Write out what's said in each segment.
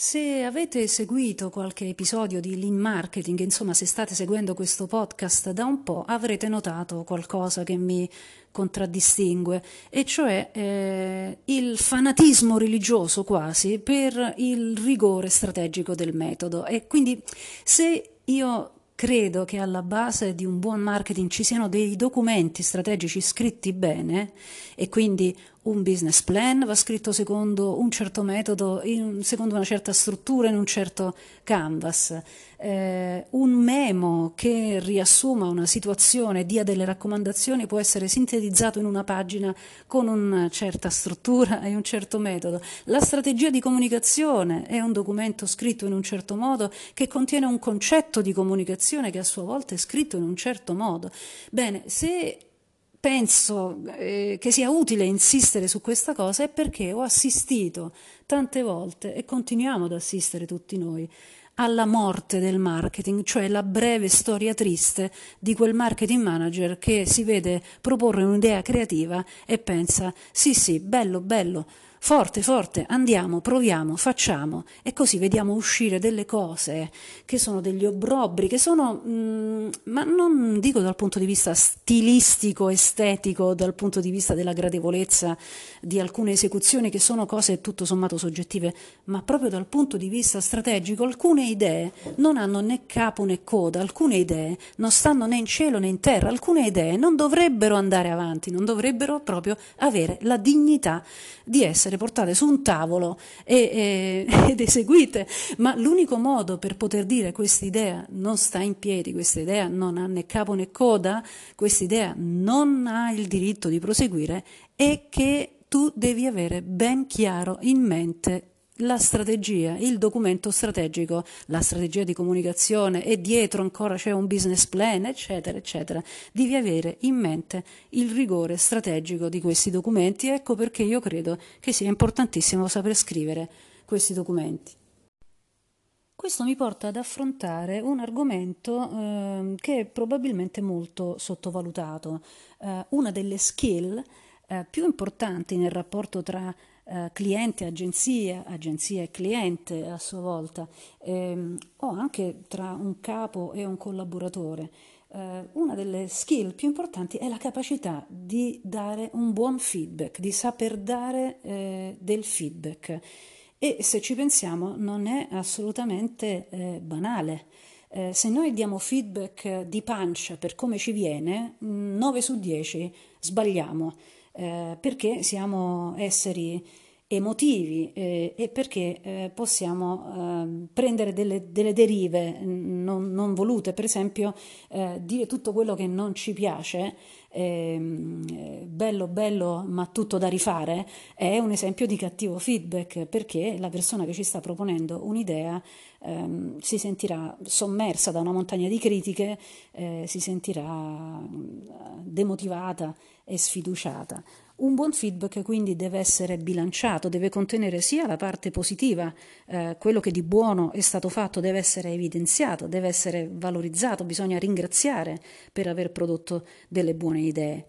Se avete seguito qualche episodio di Lean Marketing, insomma se state seguendo questo podcast da un po', avrete notato qualcosa che mi contraddistingue, e cioè eh, il fanatismo religioso quasi per il rigore strategico del metodo. E quindi se io credo che alla base di un buon marketing ci siano dei documenti strategici scritti bene e quindi un business plan va scritto secondo un certo metodo, in, secondo una certa struttura, in un certo canvas. Eh, un memo che riassuma una situazione, dia delle raccomandazioni, può essere sintetizzato in una pagina con una certa struttura e un certo metodo. La strategia di comunicazione è un documento scritto in un certo modo che contiene un concetto di comunicazione che a sua volta è scritto in un certo modo. Bene, se penso eh, che sia utile insistere su questa cosa è perché ho assistito tante volte e continuiamo ad assistere tutti noi alla morte del marketing, cioè la breve storia triste di quel marketing manager che si vede proporre un'idea creativa e pensa sì sì, bello, bello, Forte, forte, andiamo, proviamo, facciamo. E così vediamo uscire delle cose che sono degli obbrobri, che sono, mm, ma non dico dal punto di vista stilistico, estetico, dal punto di vista della gradevolezza di alcune esecuzioni che sono cose tutto sommato soggettive, ma proprio dal punto di vista strategico alcune idee non hanno né capo né coda, alcune idee non stanno né in cielo né in terra, alcune idee non dovrebbero andare avanti, non dovrebbero proprio avere la dignità di essere essere portate su un tavolo e, e, ed eseguite, ma l'unico modo per poter dire questa idea non sta in piedi, questa idea non ha né capo né coda, questa idea non ha il diritto di proseguire, è che tu devi avere ben chiaro in mente la strategia, il documento strategico, la strategia di comunicazione e dietro ancora c'è un business plan, eccetera, eccetera. Devi avere in mente il rigore strategico di questi documenti. Ecco perché io credo che sia importantissimo saper scrivere questi documenti. Questo mi porta ad affrontare un argomento eh, che è probabilmente molto sottovalutato. Eh, una delle skill eh, più importanti nel rapporto tra eh, cliente, agenzia, agenzia e cliente a sua volta, ehm, o anche tra un capo e un collaboratore. Eh, una delle skill più importanti è la capacità di dare un buon feedback, di saper dare eh, del feedback. E se ci pensiamo non è assolutamente eh, banale. Eh, se noi diamo feedback di pancia per come ci viene, 9 su 10 sbagliamo eh, perché siamo esseri emotivi eh, e perché eh, possiamo eh, prendere delle, delle derive non, non, volute, per esempio eh, dire tutto quello che non ci piace, ehm, bello bello ma tutto da rifare, è un esempio di cattivo feedback perché la persona che ci sta proponendo un'idea ehm, si sentirà sommersa da una montagna di critiche, eh, si sentirà demotivata e sfiduciata. Un buon feedback quindi deve essere bilanciato, deve contenere sia la parte positiva, eh, quello che di buono è stato fatto deve essere evidenziato, deve essere valorizzato, bisogna ringraziare per aver prodotto delle buone idee.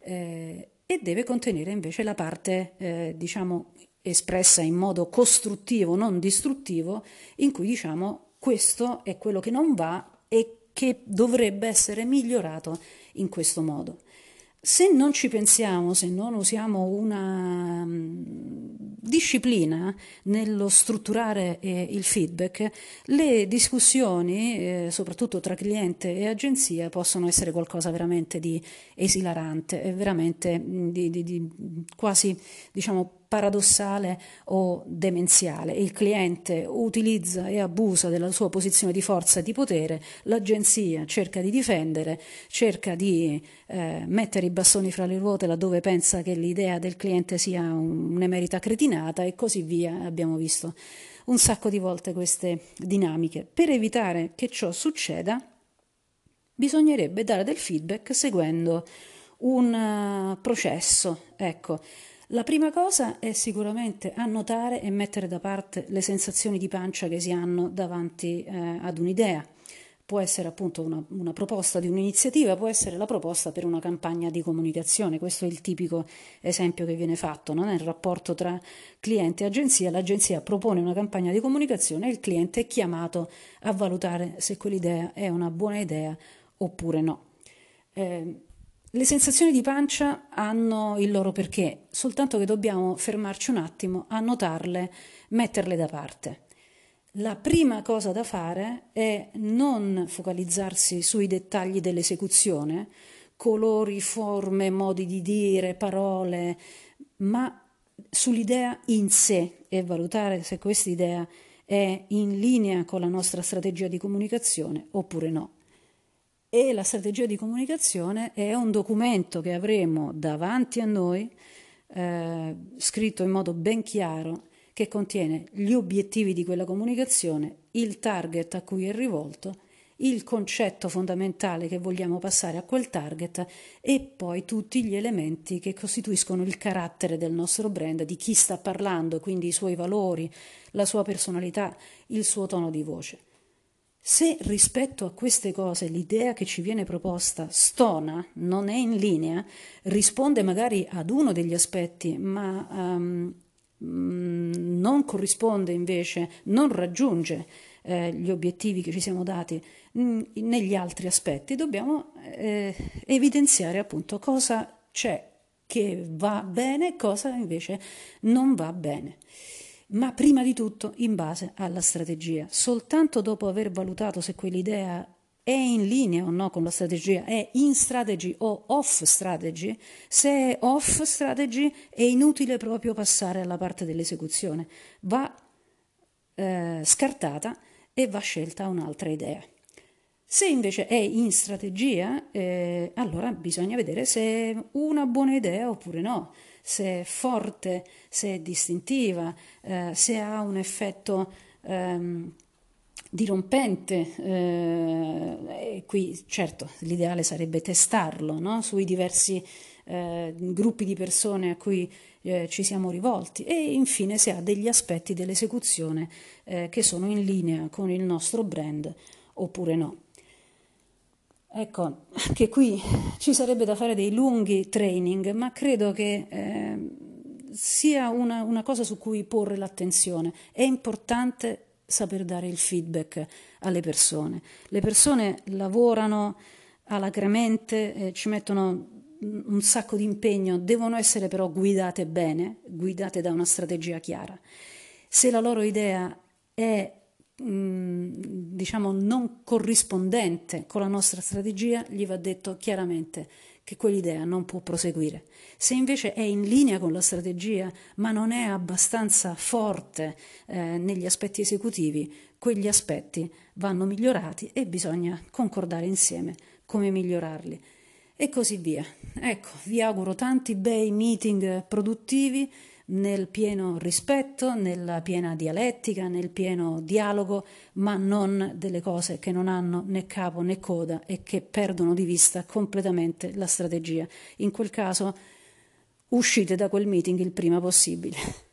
Eh, e deve contenere invece la parte, eh, diciamo, espressa in modo costruttivo, non distruttivo, in cui diciamo questo è quello che non va e che dovrebbe essere migliorato in questo modo. Se non ci pensiamo, se non usiamo una mm, disciplina nello strutturare eh, il feedback, le discussioni, eh, soprattutto tra cliente e agenzia, possono essere qualcosa veramente di esilarante e veramente mm, di, di, di quasi diciamo paradossale o demenziale. Il cliente utilizza e abusa della sua posizione di forza e di potere, l'agenzia cerca di difendere, cerca di eh, mettere i bastoni fra le ruote laddove pensa che l'idea del cliente sia un'emerita cretinata e così via. Abbiamo visto un sacco di volte queste dinamiche. Per evitare che ciò succeda, bisognerebbe dare del feedback seguendo un uh, processo. Ecco, la prima cosa è sicuramente annotare e mettere da parte le sensazioni di pancia che si hanno davanti eh, ad un'idea. può essere appunto una, una, proposta di un'iniziativa, può essere la proposta per una campagna di comunicazione. Questo è il tipico esempio che viene fatto no? nel rapporto tra cliente e agenzia. L'agenzia propone una campagna di comunicazione e il cliente è chiamato a valutare se quell'idea è una buona idea oppure no. Eh, le sensazioni di pancia hanno il loro perché, soltanto che dobbiamo fermarci un attimo a notarle, metterle da parte. La prima cosa da fare è non focalizzarsi sui dettagli dell'esecuzione, colori, forme, modi di dire, parole, ma sull'idea in sé e valutare se questa idea è in linea con la nostra strategia di comunicazione oppure no. E la strategia di comunicazione è un documento che avremo davanti a noi, eh, scritto in modo ben chiaro, che contiene gli obiettivi di quella comunicazione, il target a cui è rivolto, il concetto fondamentale che vogliamo passare a quel target e poi tutti gli elementi che costituiscono il carattere del nostro brand, di chi sta parlando, quindi i suoi valori, la sua personalità, il suo tono di voce. Se rispetto a queste cose l'idea che ci viene proposta stona, non è in linea, risponde magari ad uno degli aspetti, ma um, non corrisponde invece, non raggiunge eh, gli obiettivi che ci siamo dati mh, mm, negli altri aspetti, dobbiamo eh, evidenziare appunto cosa c'è che va bene e cosa invece non va bene. Ma prima di tutto in base alla strategia. Soltanto dopo aver valutato se quell'idea è in linea o no con la strategia, è in strategy o off strategy, se è off strategy è inutile proprio passare alla parte dell'esecuzione, va eh, scartata e va scelta un'altra idea. Se invece è in strategia, eh, allora bisogna vedere se è una buona idea oppure no, se è forte, se è distintiva, eh, se ha un effetto ehm, dirompente. Eh, e qui certo l'ideale sarebbe testarlo no? sui diversi eh, gruppi di persone a cui eh, ci siamo rivolti e infine se ha degli aspetti dell'esecuzione eh, che sono in linea con il nostro brand oppure no. Ecco, anche qui ci sarebbe da fare dei lunghi training, ma credo che eh, sia una, una cosa su cui porre l'attenzione. È importante saper dare il feedback alle persone. Le persone lavorano alacremente, eh, ci mettono un sacco di impegno, devono essere però guidate bene, guidate da una strategia chiara. Se la loro idea è diciamo non corrispondente con la nostra strategia, gli va detto chiaramente che quell'idea non può proseguire. Se invece è in linea con la strategia, ma non è abbastanza forte eh, negli aspetti esecutivi, quegli aspetti vanno migliorati e bisogna concordare insieme come migliorarli. E così via. Ecco, vi auguro tanti bei meeting produttivi nel pieno rispetto, nella piena dialettica, nel pieno dialogo, ma non delle cose che non hanno né capo né coda e che perdono di vista completamente la strategia. In quel caso uscite da quel meeting il prima possibile.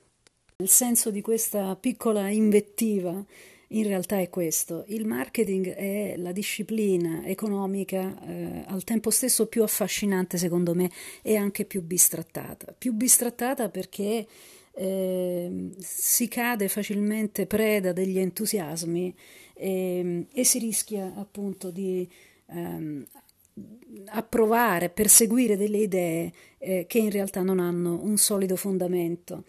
Il senso di questa piccola invettiva in realtà è questo. Il marketing è la disciplina economica eh, al tempo stesso più affascinante, secondo me, e anche più bistrattata. Più bistrattata perché eh, si cade facilmente preda degli entusiasmi e, e si rischia appunto di ehm, approvare, perseguire delle idee eh, che in realtà non hanno un solido fondamento.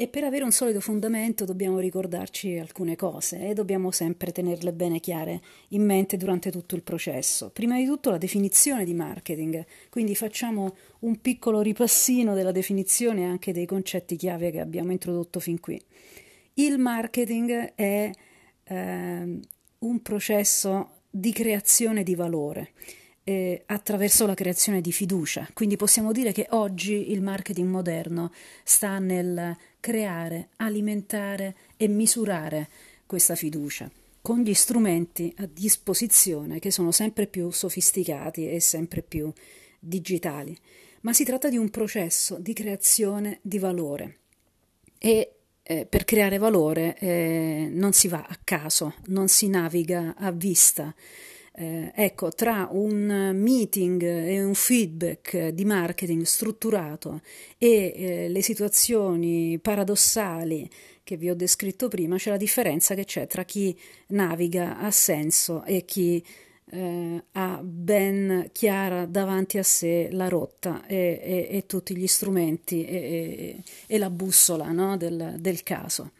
E per avere un solido fondamento dobbiamo ricordarci alcune cose e dobbiamo sempre tenerle bene chiare in mente durante tutto il processo. Prima di tutto la definizione di marketing, quindi facciamo un piccolo ripassino della definizione e anche dei concetti chiave che abbiamo introdotto fin qui. Il marketing è eh, un processo di creazione di valore eh, attraverso la creazione di fiducia. Quindi possiamo dire che oggi il marketing moderno sta nel creare, alimentare e misurare questa fiducia con gli strumenti a disposizione che sono sempre più sofisticati e sempre più digitali. Ma si tratta di un processo di creazione di valore e eh, per creare valore eh, non si va a caso, non si naviga a vista, Eh, ecco, tra un meeting e un feedback di marketing strutturato e eh, le situazioni paradossali che vi ho descritto prima, c'è la differenza che c'è tra chi naviga a senso e chi eh, ha ben chiara davanti a sé la rotta e, e, e tutti gli strumenti e, e la bussola no, del, del, caso.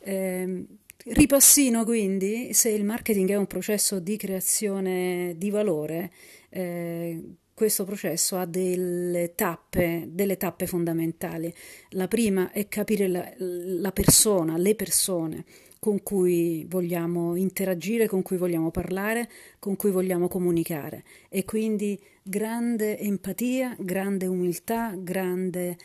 Eh, ripassino quindi, se il marketing è un processo di creazione di valore, eh, questo processo ha delle tappe, delle tappe fondamentali. La prima è capire la, la persona, le persone con cui vogliamo interagire, con cui vogliamo parlare, con cui vogliamo comunicare e quindi grande empatia, grande umiltà, grande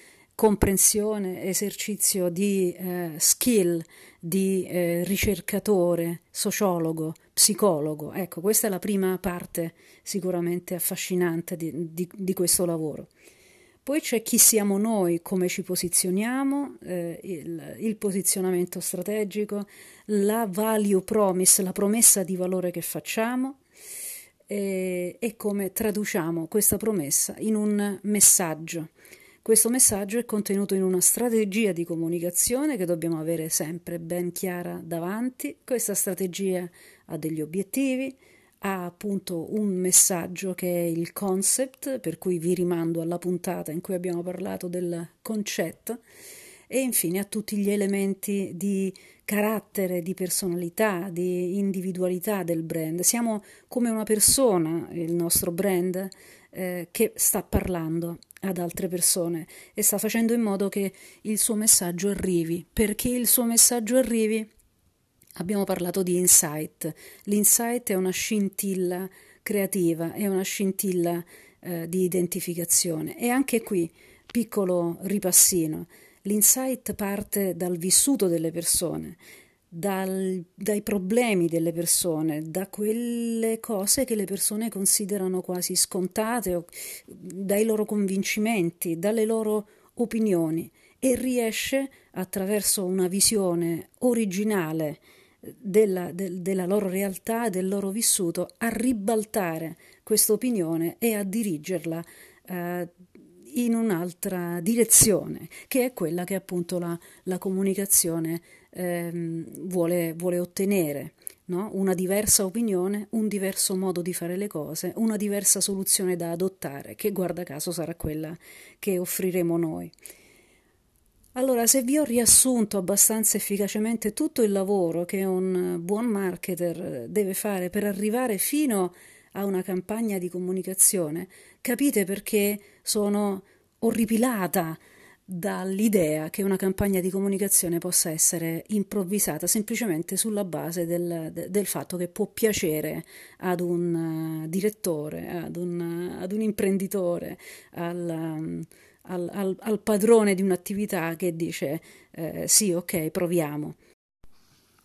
comprensione, esercizio di eh, skill di eh, ricercatore, sociologo, psicologo. Ecco, questa è la prima parte sicuramente affascinante di, di, di questo lavoro. Poi c'è chi siamo noi, come ci posizioniamo, eh, il, il, posizionamento strategico, la value promise, la promessa di valore che facciamo e, e come traduciamo questa promessa in un messaggio. Questo messaggio è contenuto in una strategia di comunicazione che dobbiamo avere sempre ben chiara davanti. Questa strategia ha degli obiettivi, ha appunto un messaggio che è il concept, per cui vi rimando alla puntata in cui abbiamo parlato del concetto, e infine ha tutti gli elementi di carattere, di personalità, di individualità del brand. Siamo come una persona, il nostro brand, eh, che sta parlando ad altre persone e sta facendo in modo che il suo messaggio arrivi. Perché il suo messaggio arrivi? Abbiamo parlato di insight. L'insight è una scintilla creativa, è una scintilla eh, di identificazione. E anche qui, piccolo ripassino, l'insight parte dal vissuto delle persone, dal, dai problemi delle persone, da quelle cose che le persone considerano quasi scontate, o, dai loro convincimenti, dalle loro opinioni e riesce attraverso una visione originale della, del, della loro realtà, del loro vissuto, a ribaltare questa opinione e a dirigerla eh, in un'altra direzione, che è quella che appunto la, la comunicazione ehm, vuole, vuole, ottenere. No? Una diversa opinione, un diverso modo di fare le cose, una diversa soluzione da adottare, che guarda caso sarà quella che offriremo noi. Allora, se vi ho riassunto abbastanza efficacemente tutto il lavoro che un buon marketer deve fare per arrivare fino a una campagna di comunicazione, capite perché sono orripilata dall'idea che una campagna di comunicazione possa essere improvvisata semplicemente sulla base del, del fatto che può piacere ad un direttore, ad un, ad un imprenditore, al al, al, al padrone di un'attività che dice eh, sì, ok, proviamo.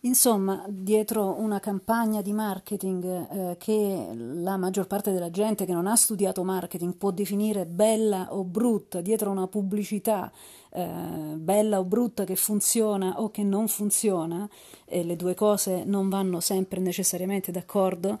Insomma, dietro una campagna di marketing eh, che la maggior parte della gente che non ha studiato marketing può definire bella o brutta, dietro una pubblicità eh, bella o brutta che funziona o che non funziona, e le due cose non vanno sempre necessariamente d'accordo,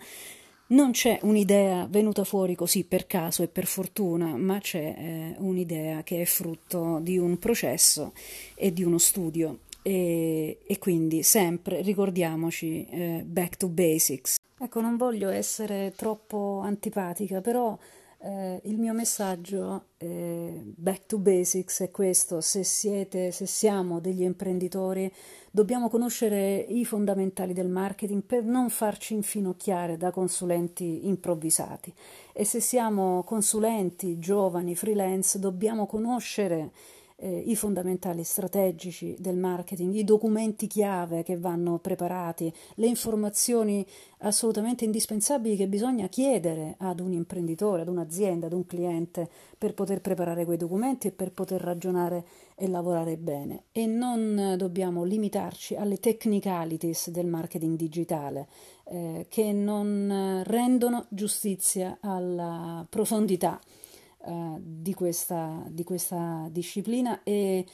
non c'è un'idea venuta fuori così per caso e per fortuna, ma c'è eh, un'idea che è frutto di un processo e di uno studio. E, e quindi sempre ricordiamoci eh, back to basics. Ecco, non voglio essere troppo antipatica, però eh, il mio messaggio eh, back to basics è questo: se siete, se siamo degli imprenditori, dobbiamo conoscere i fondamentali del marketing per non farci infinocchiare da consulenti improvvisati. E se siamo consulenti giovani, freelance, dobbiamo conoscere eh, i fondamentali strategici del marketing, i documenti chiave che vanno preparati, le informazioni assolutamente indispensabili che bisogna chiedere ad un imprenditore, ad un'azienda, ad un cliente per poter preparare quei documenti e per poter ragionare e lavorare bene. E non dobbiamo limitarci alle technicalities del marketing digitale eh, che non rendono giustizia alla profondità eh, di, questa, di, questa, disciplina e,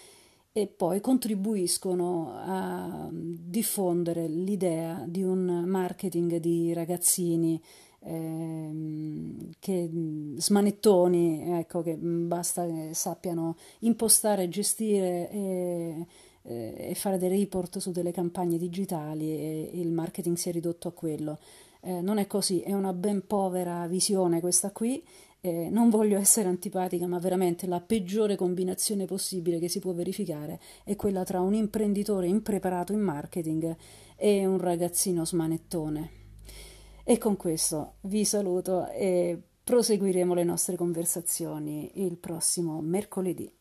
e poi contribuiscono a diffondere l'idea di un marketing di ragazzini ehm, che smanettoni, ecco, che basta che sappiano impostare, gestire e, e fare dei report su delle campagne digitali e il marketing si è ridotto a quello. Eh, non è così, è una ben povera visione questa qui. Eh, non voglio essere antipatica, ma veramente la peggiore combinazione possibile che si può verificare è quella tra un imprenditore impreparato in marketing e un ragazzino smanettone. E con questo vi saluto e proseguiremo le nostre conversazioni il prossimo mercoledì.